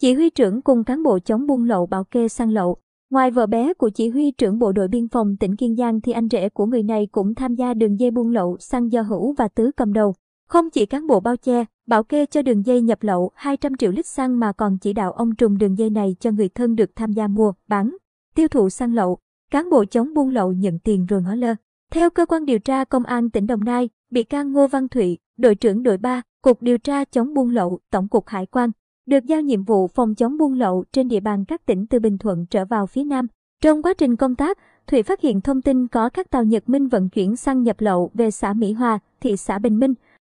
Chỉ huy trưởng cùng cán bộ chống buôn lậu bảo kê xăng lậu. Ngoài vợ bé của chỉ huy trưởng bộ đội biên phòng tỉnh Kiên Giang thì anh rể của người này cũng tham gia đường dây buôn lậu xăng do Hữu và Tứ cầm đầu. Không chỉ cán bộ bao che, bảo kê cho đường dây nhập lậu 200 triệu lít xăng mà còn chỉ đạo ông trùm đường dây này cho người thân được tham gia mua, bán, tiêu thụ xăng lậu. Cán bộ chống buôn lậu nhận tiền rồi ngó lơ. Theo cơ quan điều tra công an tỉnh Đồng Nai, bị can Ngô Văn Thụy, đội trưởng đội 3, Cục điều tra chống buôn lậu, Tổng cục Hải quan, được giao nhiệm vụ phòng chống buôn lậu trên địa bàn các tỉnh từ Bình Thuận trở vào phía Nam. Trong quá trình công tác, Thụy phát hiện thông tin có các tàu Nhật Minh vận chuyển xăng nhập lậu về xã Mỹ Hòa, thị xã Bình Minh,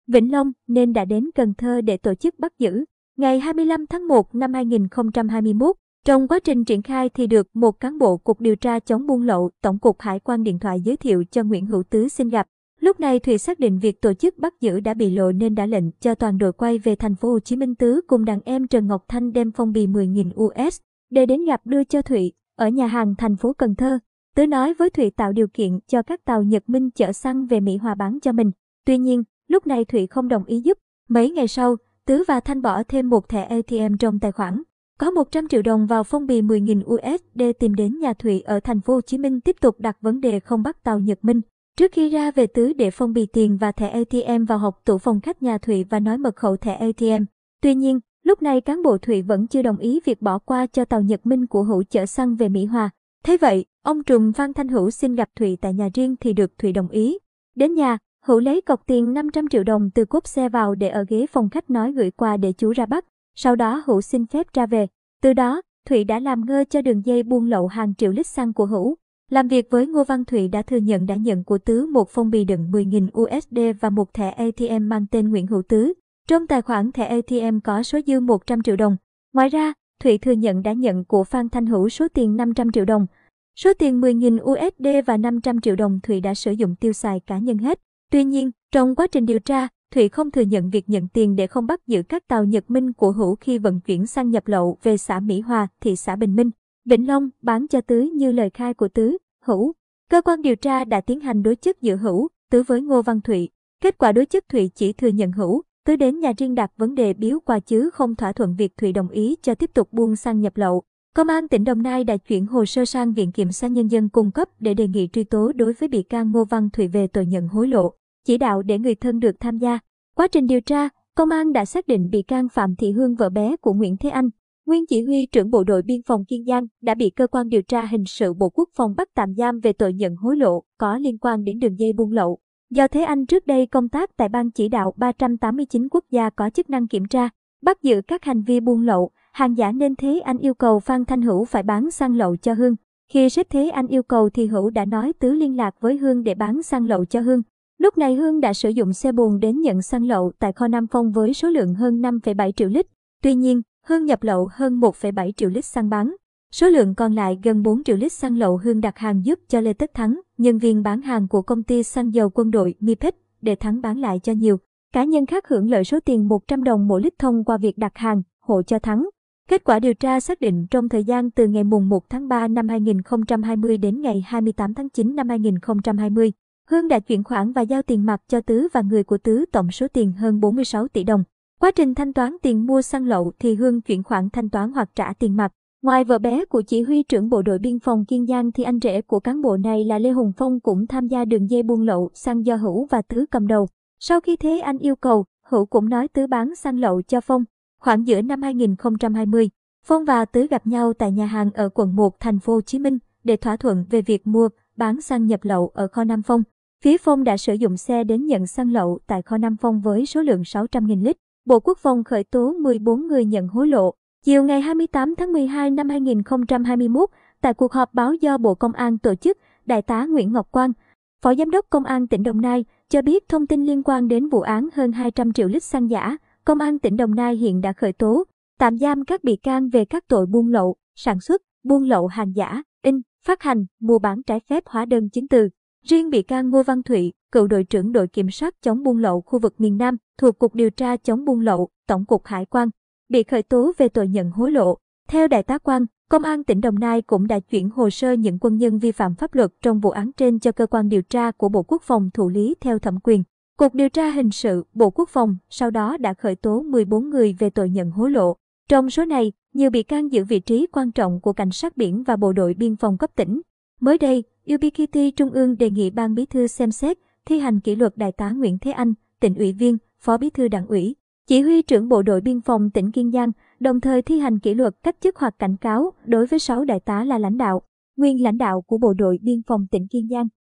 Vĩnh Long nên đã đến Cần Thơ để tổ chức bắt giữ. Ngày 25 tháng 1 năm 2021, trong quá trình triển khai thì được một cán bộ Cục Điều tra chống buôn lậu, Tổng cục Hải quan điện thoại giới thiệu cho Nguyễn Hữu Tứ xin gặp. Lúc này Thủy xác định việc tổ chức bắt giữ đã bị lộ nên đã lệnh cho toàn đội quay về thành phố Hồ Chí Minh Tứ cùng đàn em Trần Ngọc Thanh đem phong bì 10.000 US để đến gặp đưa cho Thụy ở nhà hàng thành phố Cần Thơ. Tứ nói với Thụy tạo điều kiện cho các tàu Nhật Minh chở xăng về Mỹ Hòa bán cho mình. Tuy nhiên, lúc này Thụy không đồng ý giúp. Mấy ngày sau, Tứ và Thanh bỏ thêm một thẻ ATM trong tài khoản. Có 100 triệu đồng vào phong bì 10.000 USD tìm đến nhà Thụy ở thành phố Hồ Chí Minh tiếp tục đặt vấn đề không bắt tàu Nhật Minh. Trước khi ra về Tứ để phong bì tiền và thẻ ATM vào hộp tủ phòng khách nhà Thụy và nói mật khẩu thẻ ATM. Tuy nhiên, lúc này cán bộ Thụy vẫn chưa đồng ý việc bỏ qua cho tàu Nhật Minh của Hữu chở xăng về Mỹ Hòa. Thế vậy, ông trùm Phan Thanh Hữu xin gặp Thụy tại nhà riêng thì được Thụy đồng ý. Đến nhà, Hữu lấy cọc tiền 500 triệu đồng từ cốp xe vào để ở ghế phòng khách nói gửi qua để chú ra bắt. Sau đó Hữu xin phép ra về. Từ đó, Thụy đã làm ngơ cho đường dây buôn lậu hàng triệu lít xăng của Hữu. Làm việc với Ngô Văn Thụy đã thừa nhận đã nhận của Tứ một phong bì đựng 10.000 USD và một thẻ ATM mang tên Nguyễn Hữu Tứ. Trong tài khoản thẻ ATM có số dư 100 triệu đồng. Ngoài ra, Thụy thừa nhận đã nhận của Phan Thanh Hữu số tiền 500 triệu đồng. Số tiền 10.000 USD và 500 triệu đồng Thụy đã sử dụng tiêu xài cá nhân hết. Tuy nhiên, trong quá trình điều tra, Thụy không thừa nhận việc nhận tiền để không bắt giữ các tàu Nhật Minh của Hữu khi vận chuyển xăng nhập lậu về xã Mỹ Hòa, thị xã Bình Minh. Vĩnh Long bán cho Tứ như lời khai của Tứ, Hữu. Cơ quan điều tra đã tiến hành đối chất giữa Hữu, Tứ với Ngô Văn Thụy. Kết quả đối chất Thụy chỉ thừa nhận Hữu, Tứ đến nhà riêng đặt vấn đề biếu quà chứ không thỏa thuận việc Thụy đồng ý cho tiếp tục buôn xăng nhập lậu. Công an tỉnh Đồng Nai đã chuyển hồ sơ sang Viện Kiểm sát Nhân dân cung cấp để đề nghị truy tố đối với bị can Ngô Văn Thụy về tội nhận hối lộ, chỉ đạo để người thân được tham gia. Quá trình điều tra, công an đã xác định bị can Phạm Thị Hương vợ bé của Nguyễn Thế Anh, Nguyên chỉ huy trưởng bộ đội biên phòng Kiên Giang đã bị cơ quan điều tra hình sự Bộ Quốc phòng bắt tạm giam về tội nhận hối lộ có liên quan đến đường dây buôn lậu. Do Thế Anh trước đây công tác tại Ban chỉ đạo 389 quốc gia có chức năng kiểm tra, bắt giữ các hành vi buôn lậu, hàng giả nên Thế Anh yêu cầu Phan Thanh Hữu phải bán xăng lậu cho Hương. Khi sếp Thế Anh yêu cầu thì Hữu đã nói tứ liên lạc với Hương để bán xăng lậu cho Hương. Lúc này Hương đã sử dụng xe bồn đến nhận xăng lậu tại kho Nam Phong với số lượng hơn 5,7 triệu lít. Tuy nhiên, Hương nhập lậu hơn 1,7 triệu lít xăng bán. Số lượng còn lại gần 4 triệu lít xăng lậu Hương đặt hàng giúp cho Lê Tất Thắng, nhân viên bán hàng của công ty xăng dầu quân đội Mipec để Thắng bán lại cho nhiều. Cá nhân khác hưởng lợi số tiền 100 đồng mỗi lít thông qua việc đặt hàng, hộ cho Thắng. Kết quả điều tra xác định trong thời gian từ ngày mùng 1 tháng 3 năm 2020 đến ngày 28 tháng 9 năm 2020, Hương đã chuyển khoản và giao tiền mặt cho Tứ và người của Tứ tổng số tiền hơn 46 tỷ đồng. Quá trình thanh toán tiền mua xăng lậu thì Hương chuyển khoản thanh toán hoặc trả tiền mặt. Ngoài vợ bé của chỉ huy trưởng bộ đội biên phòng Kiên Giang thì anh rể của cán bộ này là Lê Hùng Phong cũng tham gia đường dây buôn lậu xăng do Hữu và Tứ cầm đầu. Sau khi thế anh yêu cầu, Hữu cũng nói Tứ bán xăng lậu cho Phong. Khoảng giữa năm 2020, Phong và Tứ gặp nhau tại nhà hàng ở quận 1 thành phố Hồ Chí Minh để thỏa thuận về việc mua, bán xăng nhập lậu ở kho Nam Phong. Phía Phong đã sử dụng xe đến nhận xăng lậu tại kho Nam Phong với số lượng 600.000 lít. Bộ Quốc phòng khởi tố 14 người nhận hối lộ. Chiều ngày 28 tháng 12 năm 2021, tại cuộc họp báo do Bộ Công an tổ chức, Đại tá Nguyễn Ngọc Quang, Phó Giám đốc Công an tỉnh Đồng Nai, cho biết thông tin liên quan đến vụ án hơn 200 triệu lít xăng giả. Công an tỉnh Đồng Nai hiện đã khởi tố, tạm giam các bị can về các tội buôn lậu, sản xuất, buôn lậu hàng giả, in, phát hành, mua bán trái phép hóa đơn chứng từ. Riêng bị can Ngô Văn Thụy, cựu đội trưởng đội kiểm soát chống buôn lậu khu vực miền Nam thuộc Cục Điều tra chống buôn lậu, Tổng cục Hải quan, bị khởi tố về tội nhận hối lộ. Theo Đại tá Quang, Công an tỉnh Đồng Nai cũng đã chuyển hồ sơ những quân nhân vi phạm pháp luật trong vụ án trên cho cơ quan điều tra của Bộ Quốc phòng thụ lý theo thẩm quyền. Cục điều tra hình sự Bộ Quốc phòng sau đó đã khởi tố 14 người về tội nhận hối lộ. Trong số này, nhiều bị can giữ vị trí quan trọng của cảnh sát biển và bộ đội biên phòng cấp tỉnh. Mới đây, UBKT Trung ương đề nghị Ban Bí thư xem xét, thi hành kỷ luật Đại tá Nguyễn Thế Anh, tỉnh ủy viên, Phó Bí thư Đảng ủy, chỉ huy trưởng bộ đội biên phòng tỉnh Kiên Giang, đồng thời thi hành kỷ luật cách chức hoặc cảnh cáo đối với 6 đại tá là lãnh đạo, nguyên lãnh đạo của bộ đội biên phòng tỉnh Kiên Giang.